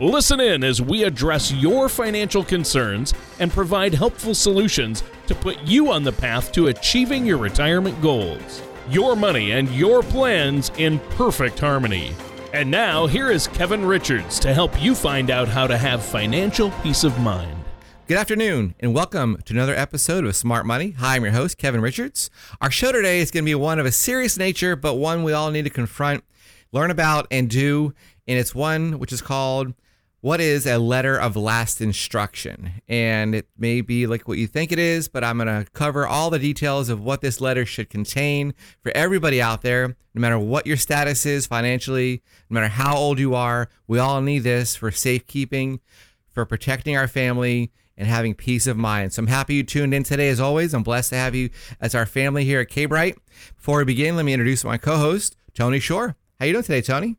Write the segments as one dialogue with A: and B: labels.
A: Listen in as we address your financial concerns and provide helpful solutions to put you on the path to achieving your retirement goals. Your money and your plans in perfect harmony. And now, here is Kevin Richards to help you find out how to have financial peace of mind.
B: Good afternoon, and welcome to another episode of Smart Money. Hi, I'm your host, Kevin Richards. Our show today is going to be one of a serious nature, but one we all need to confront, learn about, and do. And it's one which is called what is a letter of last instruction? And it may be like what you think it is, but I'm going to cover all the details of what this letter should contain for everybody out there, no matter what your status is financially, no matter how old you are. We all need this for safekeeping, for protecting our family, and having peace of mind. So I'm happy you tuned in today. As always, I'm blessed to have you as our family here at K-Bright. Before we begin, let me introduce my co-host, Tony Shore. How you doing today, Tony?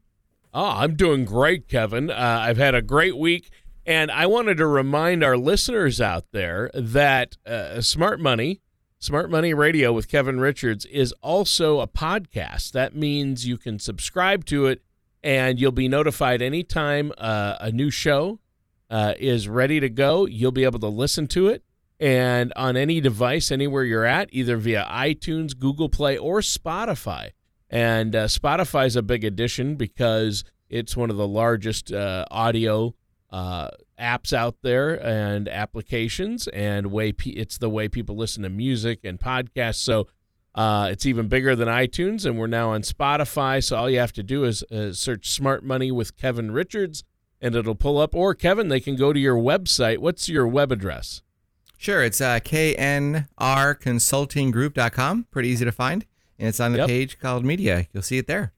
A: Oh, I'm doing great, Kevin. Uh, I've had a great week, and I wanted to remind our listeners out there that uh, Smart Money, Smart Money Radio with Kevin Richards, is also a podcast. That means you can subscribe to it, and you'll be notified anytime uh, a new show uh, is ready to go. You'll be able to listen to it. And on any device, anywhere you're at, either via iTunes, Google Play, or Spotify. And uh, Spotify is a big addition because it's one of the largest uh, audio uh, apps out there and applications, and way pe- it's the way people listen to music and podcasts. So uh, it's even bigger than iTunes, and we're now on Spotify. So all you have to do is uh, search "Smart Money" with Kevin Richards, and it'll pull up. Or Kevin, they can go to your website. What's your web address?
B: Sure, it's uh, knrconsultinggroup.com. Pretty easy to find and it's on the
A: Yep.
B: page called Media. You'll see it there.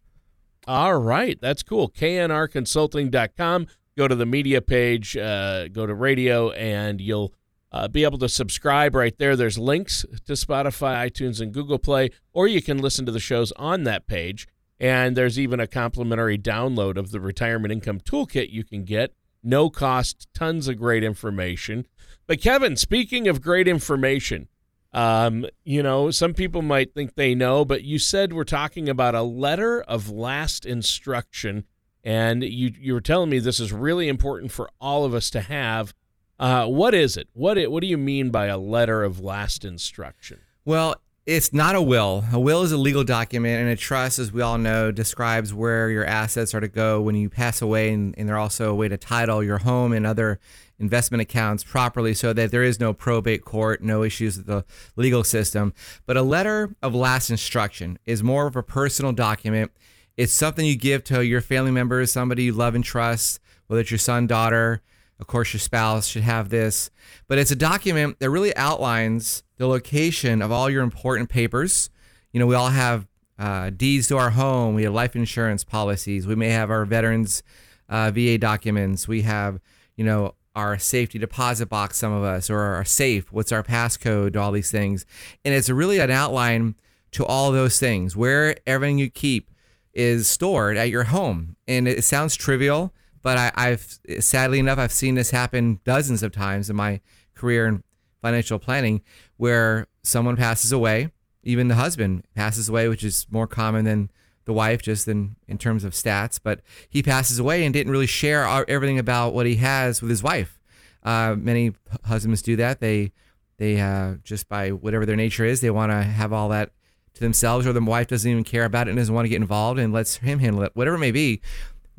A: All right, that's cool. knrconsulting.com. Go to the media page, uh, go to radio, and you'll uh, be able to subscribe right there. There's links to Spotify, iTunes, and Google Play, or you can listen to the shows on that page. And there's even a complimentary download of the Retirement Income Toolkit you can get. No cost, tons of great information. But, Kevin, speaking of great information, um, you know, some people might think they know, but you said we're talking about a letter of last instruction, and you you were telling me this is really important for all of us to have. Uh, what is it? What it, what do you mean by a letter of last instruction?
B: Well, it's not a will. A will is a legal document, and a trust, as we all know, describes where your assets are to go when you pass away, and, and they're also a way to title your home and other investment accounts properly so that there is no probate court, no issues with the legal system. But a letter of last instruction is more of a personal document. It's something you give to your family members, somebody you love and trust, whether it's your son, daughter, of course, your spouse should have this. But it's a document that really outlines the location of all your important papers. You know, we all have uh, deeds to our home, we have life insurance policies, we may have our veterans uh, VA documents, we have, you know, our safety deposit box, some of us, or our safe, what's our passcode, all these things. And it's really an outline to all those things where everything you keep is stored at your home. And it sounds trivial, but I, I've sadly enough, I've seen this happen dozens of times in my career in financial planning where someone passes away, even the husband passes away, which is more common than the wife, just in, in terms of stats. But he passes away and didn't really share everything about what he has with his wife. Uh, many husbands do that. They they uh, just by whatever their nature is, they want to have all that to themselves, or the wife doesn't even care about it and doesn't want to get involved and lets him handle it, whatever it may be.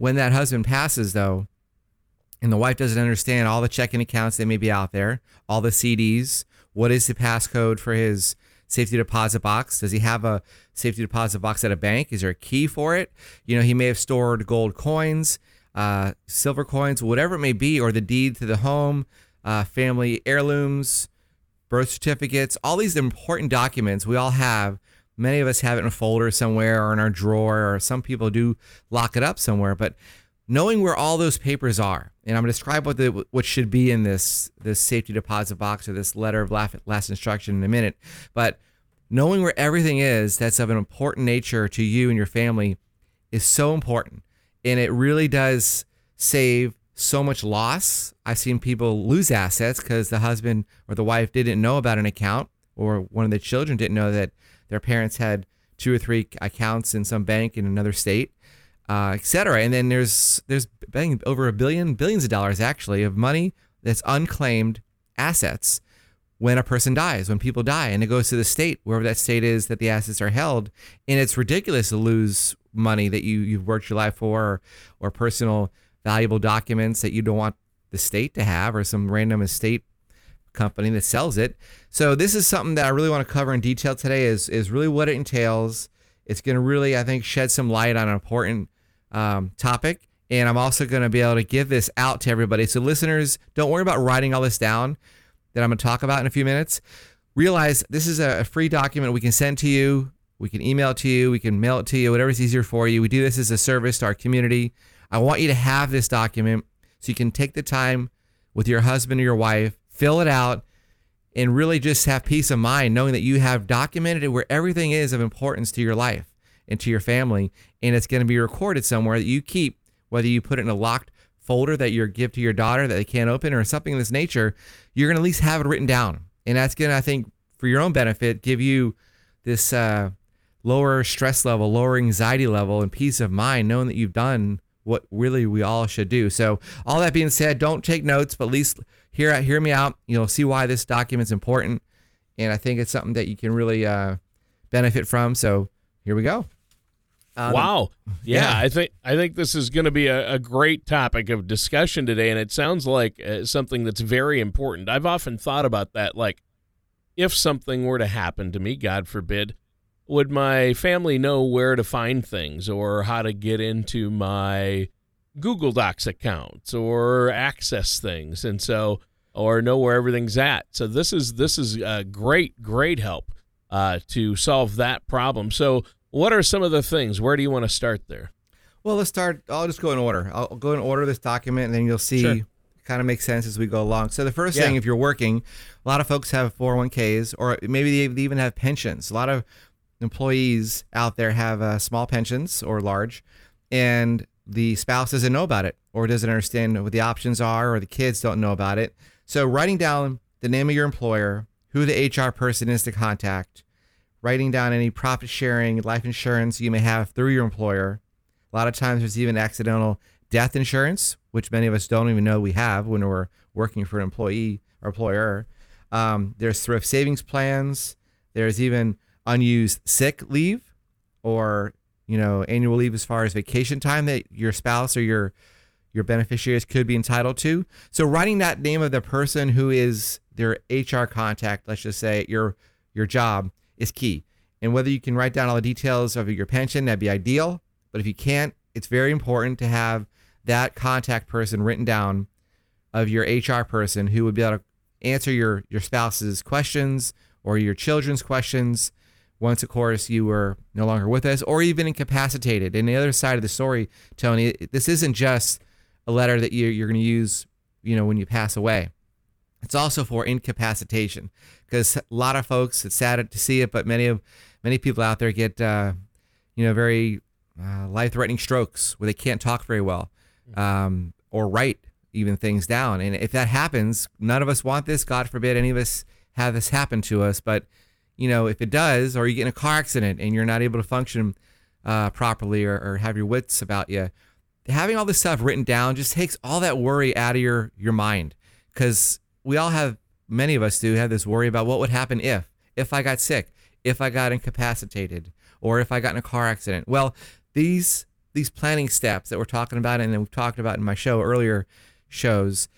B: When that husband passes, though, and the wife doesn't understand all the checking accounts that may be out there, all the CDs, what is the passcode for his safety deposit box? Does he have a safety deposit box at a bank? Is there a key for it? You know, he may have stored gold coins, uh, silver coins, whatever it may be, or the deed to the home, uh, family heirlooms, birth certificates, all these important documents we all have. Many of us have it in a folder somewhere or in our drawer, or some people do lock it up somewhere. But knowing where all those papers are, and I'm going to describe what the what should be in this this safety deposit box or this letter of last instruction in a minute, but knowing where everything is that's of an important nature to you and your family is so important, and it really does save so much loss. I've seen people lose assets because the husband or the wife didn't know about an account, or one of the children didn't know that their parents had two or three accounts in some bank in another state uh, etc. And then there's there's over a billion billions of dollars actually of money that's unclaimed assets when a person dies, when people die, and it goes to the state wherever that state is that the assets are held. And it's ridiculous to lose money that you you've worked your life for, or, or personal valuable documents that you don't want the state to have, or some random estate company that sells it. So this is something that I really want to cover in detail today. Is is really what it entails. It's going to really, I think, shed some light on an important um, topic. And I'm also going to be able to give this out to everybody. So, listeners, don't worry about writing all this down that I'm going to talk about in a few minutes. Realize this is a free document we can send to you. We can email it to you. We can mail it to you, whatever's easier for you. We do this as a service to our community. I want you to have this document so you can take the time with your husband or your wife, fill it out, and really just have peace of mind knowing that you have documented it where everything is of importance to your life and to your family. And it's going to be recorded somewhere that you keep, whether you put it in a locked folder that you give to your daughter that they can't open or something of this nature, you're going to at least have it written down. And that's going to, I think, for your own benefit, give you this uh, lower stress level, lower anxiety level, and peace of mind knowing that you've done what really we all should do. So, all that being said, don't take notes, but at least hear hear me out. You'll see why this document's important, and I think it's something that you can really uh, benefit from. So, here we go.
A: Um, wow. Yeah, yeah, I think I think this is going to be a, a, great topic of discussion today, and it sounds like uh, something that's very important. I've often thought about that, like if something were to happen to me, God forbid, would my family know where to find things or how to get into my Google Docs accounts or access things, and so or know where everything's at. So this is this is a great great help uh, to solve that problem. So what are some of the things? Where do you want to start there?
B: Well, let's start. I'll just go in order. I'll go in order this document, and then you'll see. Sure. Kind of makes sense as we go along. So the first yeah. thing, if you're working, a lot of folks have 401ks, or maybe they even have pensions. A lot of employees out there have uh, small pensions or large, and the spouse doesn't know about it or doesn't understand what the options are, or the kids don't know about it. So writing down the name of your employer, who the HR person is to contact, writing down any profit sharing, life insurance you may have through your employer. A lot of times there's even accidental death insurance, which many of us don't even know we have when we're working for an employee or employer. Um, there's thrift savings plans. There's even unused sick leave or you know annual leave as far as vacation time that your spouse or your your beneficiaries could be entitled to. So writing that name of the person who is their HR contact, let's just say your your job, is key. And whether you can write down all the details of your pension, that'd be ideal. But if you can't, it's very important to have that contact person written down of your HR person who would be able to answer your, your spouse's questions or your children's questions once, of course, you were no longer with us or even incapacitated. And the other side of the story, Tony, this isn't just a letter that you're, you're going to use, you know, when you pass away. It's also for incapacitation because a lot of folks, it's sad to see it, but many of many people out there get, uh, you know, very uh, life-threatening strokes where they can't talk very well um, or write even things down. And if that happens, none of us want this. God forbid any of us have this happen to us. But you know, if it does, or you get in a car accident and you're not able to function uh, properly or, or have your wits about you, having all this stuff written down just takes all that worry out of your your mind because we all have, many of us do have this worry about what would happen if, if I got sick, if I got incapacitated, or if I got in a car accident. Well, these these planning steps that we're talking about and then we've talked about in my show earlier shows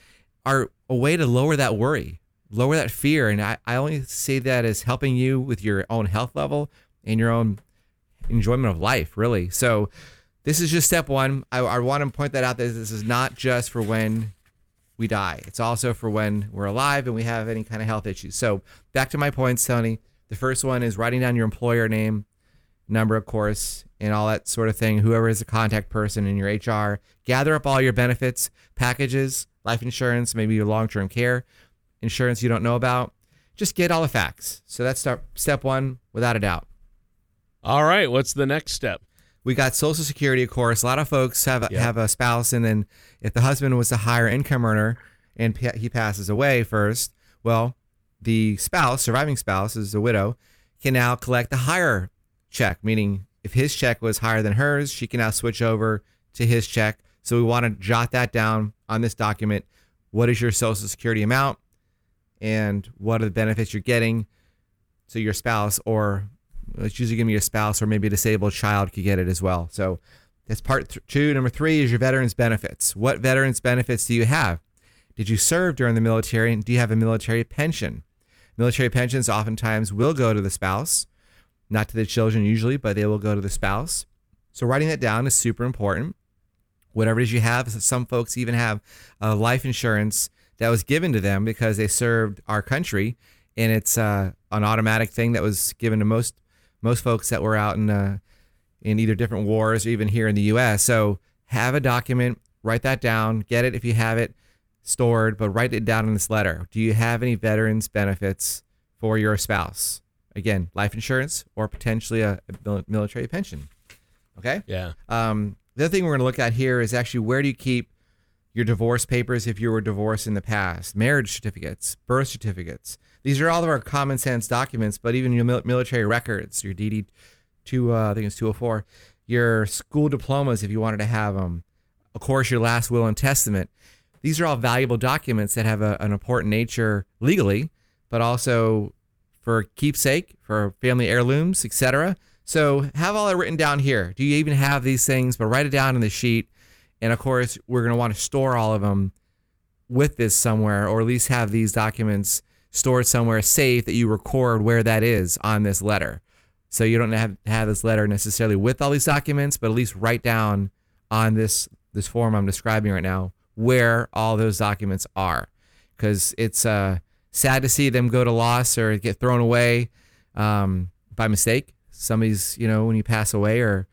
B: are a way to lower that worry, lower that fear. And I, I only say that as helping you with your own health level and your own enjoyment of life, really. So this is just step one. I, I want to point that out that this is not just for when we die. It's also for when we're alive and we have any kind of health issues. So back to my points, Tony. The first one is writing down your employer name, number, of course, and all that sort of thing. Whoever is a contact person in your HR, gather up all your benefits, packages, life insurance, maybe your long term care insurance you don't know about. Just get all the facts. So that's step, step one, without a doubt.
A: All right. What's the next step?
B: We got Social Security, of course. A lot of folks have have a spouse, and then if the husband was a higher income earner and he passes away first, well, the spouse, surviving spouse, is a widow, can now collect the higher check. Meaning, if his check was higher than hers, she can now switch over to his check. So we want to jot that down on this document. What is your Social Security amount, and what are the benefits you're getting? So your spouse or it's usually going to be your spouse or maybe a disabled child could get it as well. So that's part th- two. Number three is your veterans benefits. What veterans benefits do you have? Did you serve during the military? And do you have a military pension? Military pensions oftentimes will go to the spouse, not to the children usually, but they will go to the spouse. So writing that down is super important. Whatever it is you have, some folks even have uh, life insurance that was given to them because they served our country, and it's uh, an automatic thing that was given to most most folks that were out in uh, in either different wars or even here in the U.S. So have a document, write that down, get it if you have it stored, but write it down in this letter. Do you have any veterans benefits for your spouse? Again, life insurance or potentially a, a military pension. Okay.
A: Yeah.
B: Um, the other thing we're going to look at here is actually where do you keep your divorce papers if you were divorced in the past, marriage certificates, birth certificates. These are all of our common sense documents, but even your military records, your DD two, uh, I think it's 204, your school diplomas if you wanted to have them, of course, your last will and testament. These are all valuable documents that have a, an important nature legally, but also for keepsake, for family heirlooms, etc. So have all that written down here. Do you even have these things? But write it down in the sheet. And of course, we're going to want to store all of them with this somewhere, or at least have these documents stored somewhere safe that you record where that is on this letter. So you don't have have this letter necessarily with all these documents, but at least write down on this this form I'm describing right now where all those documents are, because it's uh, sad to see them go to loss or get thrown away um, by mistake. Somebody's, you know, when you pass away or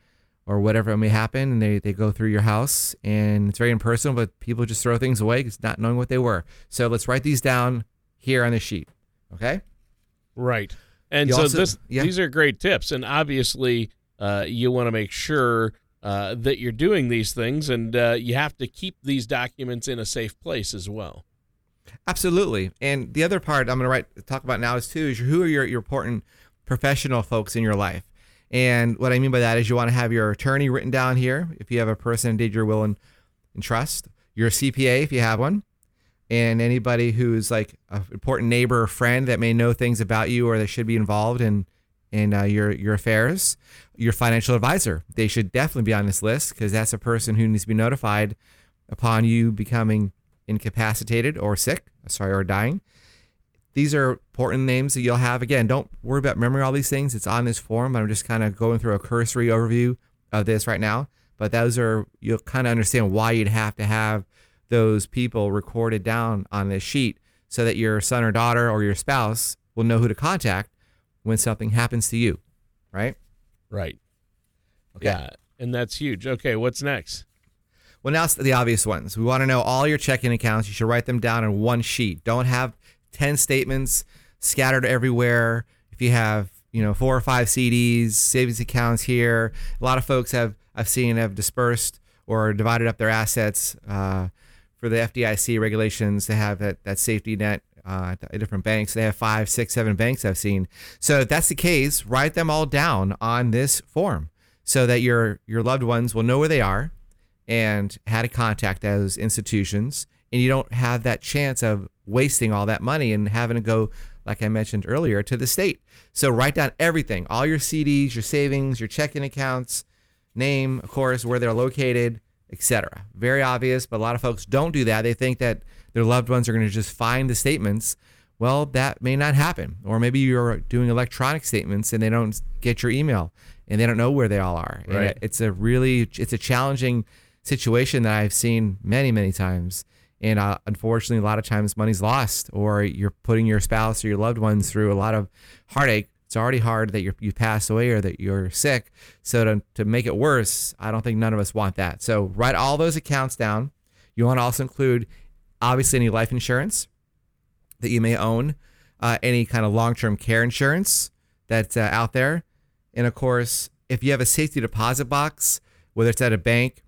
B: or whatever may happen, and they, they go through your house, and it's very impersonal, but people just throw things away because not knowing what they were. So let's write these down here on the sheet. Okay.
A: Right. And
B: You
A: so
B: also-
A: this
B: yeah.
A: these are great tips, and obviously uh, you want to make sure uh, that you're doing these things, and uh, you have to keep these documents in a safe place as well.
B: Absolutely. And the other part I'm going to write talk about now is too is who are your, your important professional folks in your life. And what I mean by that is you want to have your attorney written down here if you have a person did your will and, and trust, your CPA if you have one, and anybody who's like an important neighbor or friend that may know things about you or that should be involved in in uh, your your affairs. Your financial advisor, they should definitely be on this list because that's a person who needs to be notified upon you becoming incapacitated or sick, sorry, or dying. These are important names that you'll have. Again, don't worry about remembering all these things. It's on this form. I'm just kind of going through a cursory overview of this right now. But those are, you'll kind of understand why you'd have to have those people recorded down on this sheet so that your son or daughter or your spouse will know who to contact when something happens to you, right?
A: Right.
B: Okay.
A: Yeah. And that's huge. Okay. What's next?
B: Well, now it's the obvious ones. We want to know all your checking accounts. You should write them down in one sheet. Don't have 10 statements scattered everywhere. If you have, you know, four or five CDs, savings accounts here, a lot of folks have, I've seen, have dispersed or divided up their assets uh, for the FDIC regulations to have that, that safety net uh, at different banks. They have five, six, seven banks I've seen. So if that's the case, write them all down on this form so that your your loved ones will know where they are and how to contact those institutions and you don't have that chance of wasting all that money and having to go like i mentioned earlier to the state. So write down everything all your cds your savings your checking accounts name of course where they're located etc very obvious but a lot of folks don't do that. They think that their loved ones are going to just find the statements. Well that may not happen. Or maybe you're doing electronic statements and they don't get your email and they don't know where they all are. And
A: Right.
B: it's a really it's a challenging situation that I've seen many, many times. And uh, unfortunately, a lot of times money's lost, or you're putting your spouse or your loved ones through a lot of heartache It's already hard that you you pass away or that you're sick. So to, to make it worse, I don't think none of us want that. So write all those accounts down. You want to also include obviously any life insurance that you may own, uh, any kind of long term care insurance that's uh, out there. And of course, if you have a safety deposit box, whether it's at a bank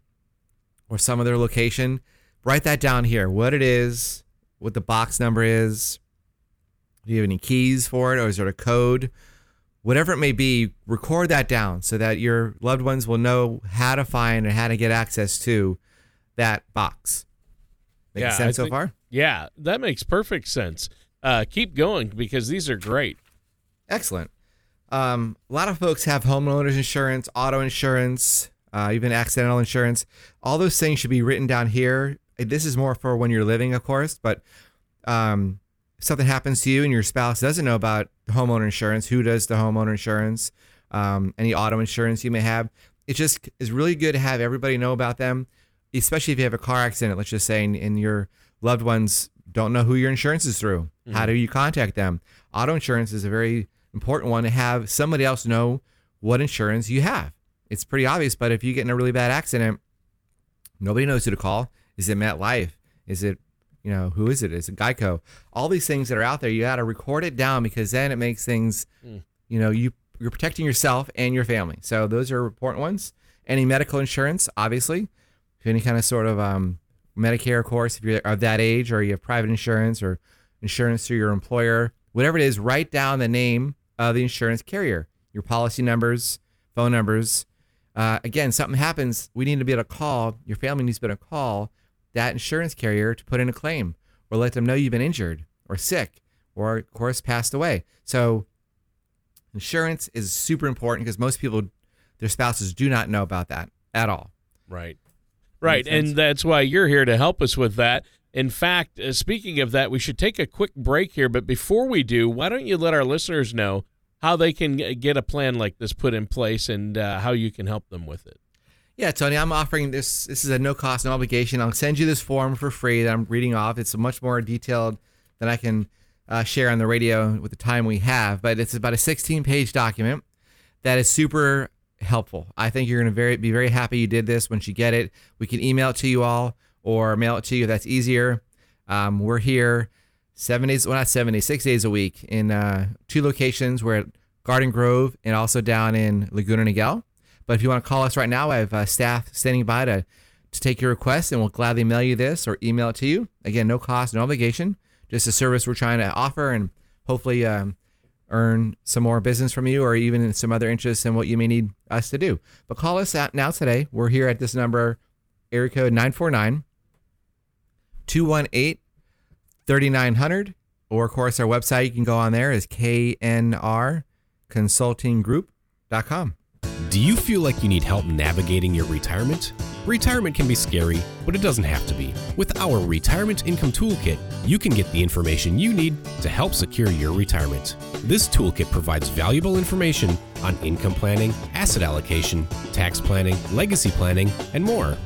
B: or some other location, write that down here what it is, what the box number is. Do you have any keys for it or is there a code? Whatever it may be, record that down so that your loved ones will know how to find and how to get access to that box. Make
A: Yeah,
B: sense so far?
A: Yeah, that makes perfect sense. Uh, keep going because these are great.
B: Excellent. Um, a lot of folks have homeowners insurance, auto insurance, uh, even accidental insurance. All those things should be written down here. This is more for when you're living, of course, but um, if something happens to you and your spouse doesn't know about homeowner insurance, who does the homeowner insurance, um, any auto insurance you may have, it just is really good to have everybody know about them, especially if you have a car accident, let's just say, and, and your loved ones don't know who your insurance is through. How do you contact them? Auto insurance is a very important one to have somebody else know what insurance you have. It's pretty obvious, but if you get in a really bad accident, nobody knows who to call. Is it MetLife? Is it, you know, who is it? Is it Geico? All these things that are out there, you got to record it down because then it makes things, you know, you you're protecting yourself and your family. So those are important ones. Any medical insurance, obviously, any kind of sort of um, Medicare, of course, if you're of that age, or you have private insurance or insurance through your employer, whatever it is, write down the name of the insurance carrier, your policy numbers, phone numbers. Uh, again, something happens, we need to be able to call, your family needs to be able to call that insurance carrier to put in a claim or let them know you've been injured or sick or, of course, passed away. So, insurance is super important because most people, their spouses do not know about that at all.
A: Right. Right. And that's why you're here to help us with that. In fact, uh, speaking of that, we should take a quick break here. But before we do, why don't you let our listeners know how they can get a plan like this put in place and uh, how you can help them with it?
B: Yeah, Tony, I'm offering this. This is a no cost, no obligation. I'll send you this form for free that I'm reading off. It's much more detailed than I can uh, share on the radio with the time we have, but it's about a 16 page document that is super helpful. I think you're going to very be very happy you did this once you get it. We can email it to you all or mail it to you if that's easier. Um, we're here seven days, well, not seven days, six days a week in uh, two locations. We're at Garden Grove and also down in Laguna Niguel. But if you want to call us right now, I have uh, staff standing by to, to take your request and we'll gladly mail you this or email it to you. Again, no cost, no obligation, just a service we're trying to offer and hopefully um, earn some more business from you or even some other interests in what you may need us to do. But call us out now today. We're here at this number, area code 949 218 3900. Or, of course, our website, you can go on there, is knrconsultinggroup.com.
C: Do you feel like you need help navigating your retirement? Retirement can be scary, but it doesn't have to be. With our Retirement Income Toolkit, you can get the information you need to help secure your retirement. This toolkit provides valuable information on income planning, asset allocation, tax planning, legacy planning, and more.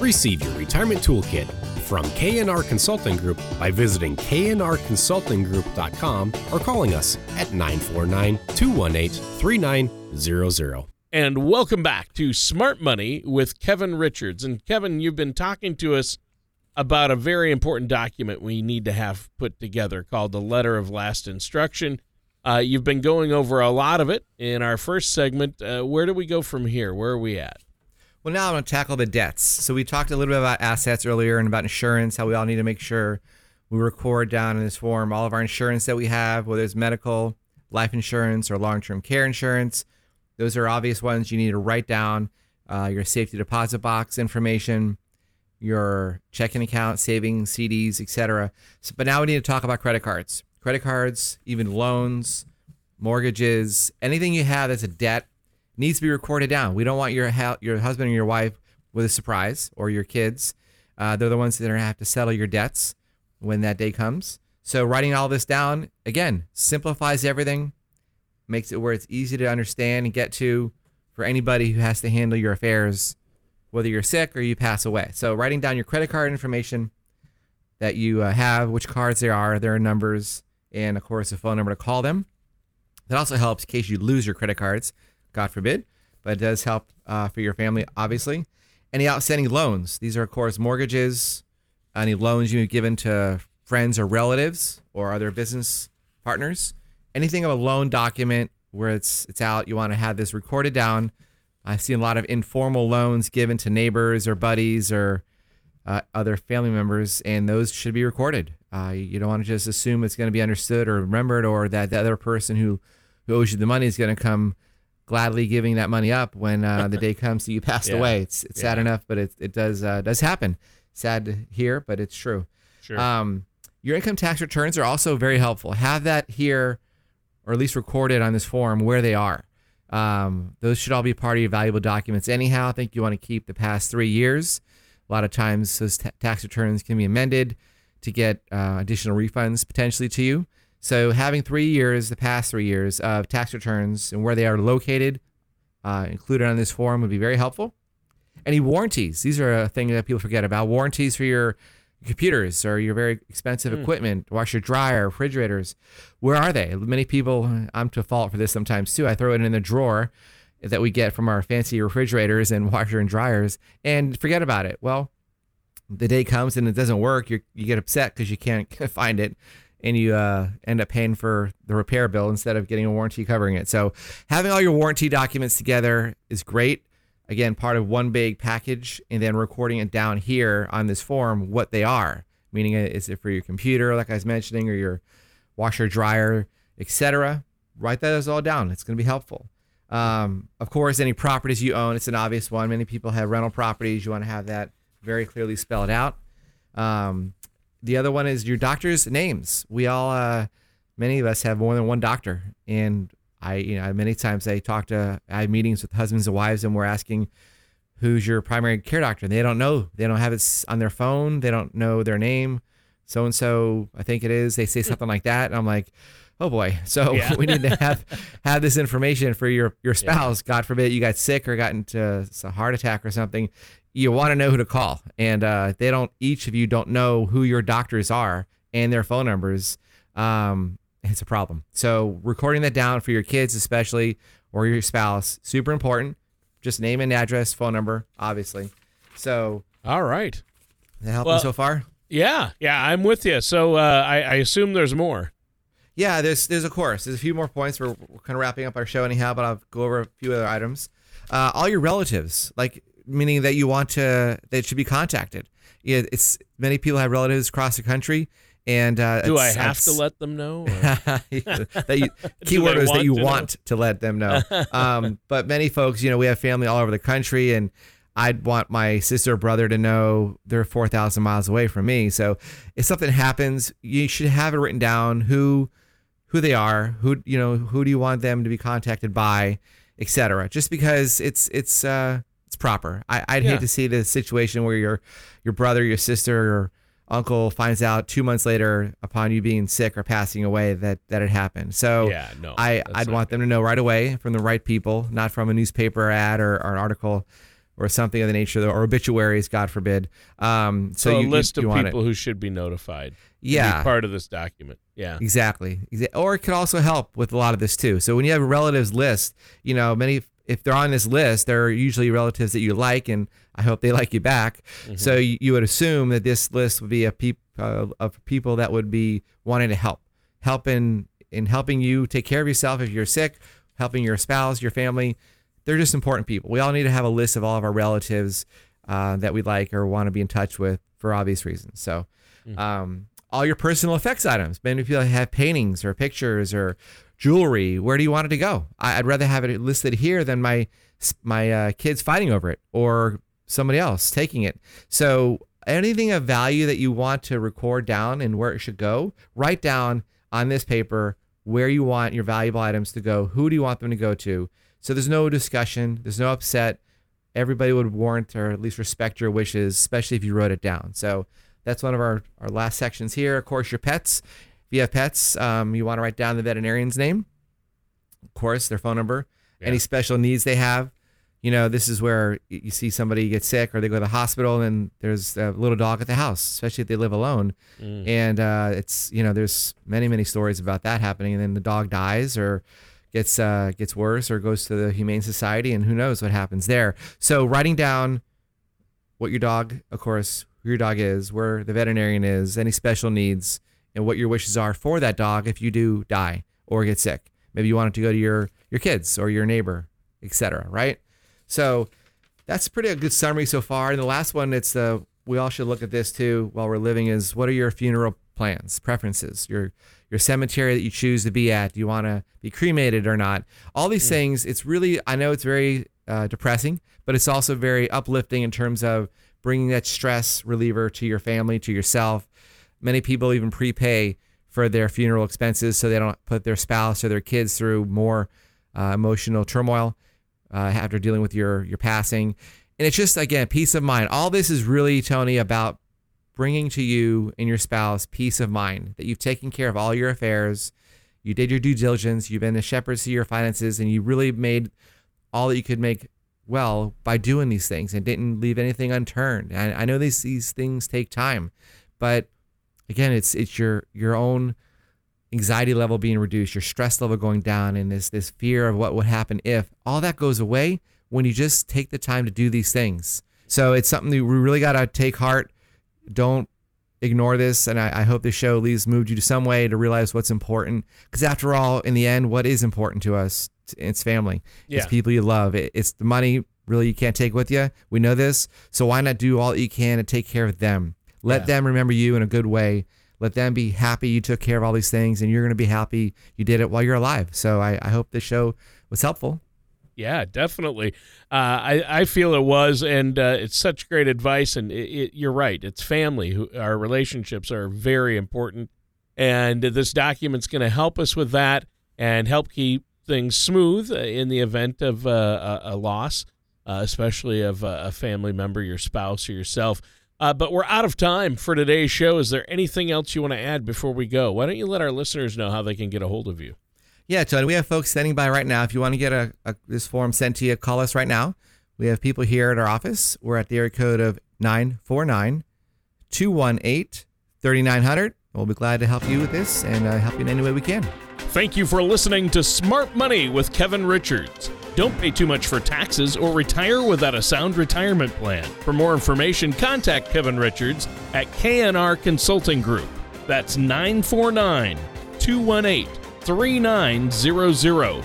C: Receive your Retirement Toolkit from KNR Consulting Group by visiting knrconsultinggroup.com or calling us at 949 218 3900.
A: And welcome back to Smart Money with Kevin Richards. And Kevin, you've been talking to us about a very important document we need to have put together called the Letter of Last Instruction. Uh, you've been going over a lot of it in our first segment. Uh, where do we go from here? Where are we at?
B: Well, now I'm going to tackle the debts. So we talked a little bit about assets earlier and about insurance, how we all need to make sure we record down in this form all of our insurance that we have, whether it's medical, life insurance, or long-term care insurance. Those are obvious ones you need to write down. Uh, your safety deposit box information, your checking account, savings, CDs, etc. So, but now we need to talk about credit cards. Credit cards, even loans, mortgages, anything you have that's a debt needs to be recorded down. We don't want your ha- your husband or your wife with a surprise or your kids. Uh, they're the ones that are gonna have to settle your debts when that day comes. So writing all this down again simplifies everything, makes it where it's easy to understand and get to for anybody who has to handle your affairs, whether you're sick or you pass away. So writing down your credit card information that you uh, have, which cards there are, their numbers, and of course a phone number to call them. That also helps in case you lose your credit cards, God forbid, but it does help uh, for your family, obviously. Any outstanding loans? These are, of course, mortgages, any loans you've given to friends or relatives or other business partners. Anything of a loan document where it's it's out, you want to have this recorded down. I've seen a lot of informal loans given to neighbors or buddies or uh, other family members, and those should be recorded. Uh, you don't want to just assume it's going to be understood or remembered, or that the other person who, who owes you the money is going to come gladly giving that money up when uh, the day comes that you passed
A: Yeah.
B: away. It's, it's sad enough, but it, it does uh, does happen. Sad to hear, but it's true.
A: Sure.
B: Um, your income tax returns are also very helpful. Have that here, or at least recorded on this form where they are. Um, those should all be part of your valuable documents. Anyhow, I think you want to keep the past three years. A lot of times, those ta- tax returns can be amended to get uh, additional refunds potentially to you. So, having three years, the past three years of tax returns and where they are located, uh, included on this form would be very helpful. Any warranties? These are a thing that people forget about. Warranties for your computers or your very expensive equipment, washer, dryer, refrigerators. Where are they? Many people, I'm to fault for this sometimes too. I throw it in the drawer that we get from our fancy refrigerators and washer and dryers and forget about it. Well, the day comes and it doesn't work. You you get upset because you can't find it, and you uh, end up paying for the repair bill instead of getting a warranty covering it. So having all your warranty documents together is great. Again, part of one big package, and then recording it down here on this form what they are. Meaning, uh, is it for your computer, like I was mentioning, or your washer, dryer, etc. Write those all down. It's going to be helpful. Um, of course, any properties you own, it's an obvious one. Many people have rental properties. You want to have that very clearly spelled out. Um, the other one is your doctor's names. We all, uh, many of us have more than one doctor, and I, you know, many times I talk to, I have meetings with husbands and wives, and we're asking, who's your primary care doctor? And they don't know. They don't have it on their phone. They don't know their name. So and so, I think it is. They say something like that, and I'm like, oh boy. So
A: Yeah.
B: we need to have have this information for your your spouse. God forbid you got sick or got into a heart attack or something. You want to know who to call, and uh, they don't. Each of you don't know who your doctors are and their phone numbers. Um, it's a problem. So recording that down for your kids, especially or your spouse, super important. Just name and address, phone number, obviously. So
A: All right.
B: that helping
A: Well-
B: so far?
A: Yeah, yeah, I'm with you. So uh, I, I assume there's more.
B: Yeah, there's there's a course. There's a few more points. We're, we're kind of wrapping up our show anyhow, but I'll go over a few other items. Uh, all your relatives, like meaning that you want to that should be contacted. Yeah, it's many people have relatives across the country, and uh,
A: Do I have to let them know?
B: that you, keyword is that you
A: to know?
B: want to let them know. Um, but many folks, you know, we have family all over the country, and I'd want my sister or brother to know they're four thousand miles away from me. So if something happens, you should have it written down who who they are, who you know, who do you want them to be contacted by, etc. Just because it's it's uh it's proper. I, I'd
A: Yeah.
B: hate to see the situation where your your brother, your sister, or uncle finds out two months later upon you being sick or passing away that that it happened. So
A: yeah, no.
B: I, I'd want them to know right away from the right people, not from a newspaper ad or, or an article or something of the nature or obituaries, God forbid. Um, so,
A: So,
B: you,
A: a list
B: you, you
A: of people
B: it.
A: who should be notified.
B: Yeah,
A: part of this document. Yeah.
B: Exactly. Or it could also help with a lot of this too. So when you have a relatives list, you know, many if they're on this list, they're usually relatives that you like, and I hope they like you back.
A: Mm-hmm.
B: So you, you would assume that this list would be a peop, uh, of people that would be wanting to help, help in in helping you take care of yourself if you're sick, helping your spouse, your family. They're just important people. We all need to have a list of all of our relatives uh, that we like or want to be in touch with for obvious reasons. So um, all your personal effects items. Many people have paintings or pictures or jewelry. Where do you want it to go? I- I'd rather have it listed here than my my uh, kids fighting over it or somebody else taking it. So anything of value that you want to record down and where it should go, write down on this paper where you want your valuable items to go. Who do you want them to go to? So there's no discussion. There's no upset. Everybody would warrant or at least respect your wishes, especially if you wrote it down. So that's one of our, our last sections here. Of course, your pets. If you have pets, um, you want to write down the veterinarian's name, of course, their phone number,
A: Yeah.
B: any special needs they have. You know, this is where you see somebody get sick or they go to the hospital and there's a little dog at the house, especially if they live alone.
A: Mm.
B: And uh, it's, you know, there's many, many stories about that happening. And then the dog dies or, gets uh, gets worse or goes to the Humane Society, and who knows what happens there. So writing down what your dog, of course, who your dog is, where the veterinarian is, any special needs, and what your wishes are for that dog if you do die or get sick. Maybe you want it to go to your your kids or your neighbor, etc. Right? So that's pretty a good summary so far. And the last one, it's the we all should look at this too while we're living is what are your funeral plans, preferences, your your cemetery that you choose to be at. Do you want to be cremated or not? All these mm. things. It's really I know it's very uh, depressing, but it's also very uplifting in terms of bringing that stress reliever to your family, to yourself. Many people even prepay for their funeral expenses so they don't put their spouse or their kids through more uh, emotional turmoil uh, after dealing with your your passing. And it's just again peace of mind. All this is really Tony about bringing to you and your spouse peace of mind that you've taken care of all your affairs, you did your due diligence, you've been the shepherd to your finances, and you really made all that you could make well by doing these things and didn't leave anything unturned. And I know these these things take time, but again, it's it's your your own anxiety level being reduced, your stress level going down, and this this fear of what would happen if all that goes away when you just take the time to do these things. So it's something that we really got to take heart don't ignore this. And I, I hope this show at least moved you to some way to realize what's important. Because after all, in the end, what is important to us? It's family. Yeah. It's people you love. It, it's the money really you can't take with you. We know this. So why not do all you can to take care of them? Let yeah. them remember you in a good way. Let them be happy you took care of all these things and you're going to be happy you did it while you're alive. So I, I hope this show was helpful.
A: Yeah, definitely. Uh, I I feel it was, and uh, it's such great advice. And it, it, you're right. It's family. Who our relationships are very important, and this document's going to help us with that and help keep things smooth uh, in the event of uh, a, a, loss, uh, especially of a family member, your spouse or yourself. Uh, but we're out of time for today's show. Is there anything else you want to add before we go? Why don't you let our listeners know how they can get a hold of you?
B: Yeah, Tony, we have folks standing by right now. If you want to get a, a, this form sent to you, call us right now. We have people here at our office. We're at the area code of 949 218 3900. We'll be glad to help you with this and uh, help you in any way we can.
A: Thank you for listening to Smart Money with Kevin Richards. Don't pay too much for taxes or retire without a sound retirement plan. For more information, contact Kevin Richards at KNR Consulting Group. That's 949 218 3900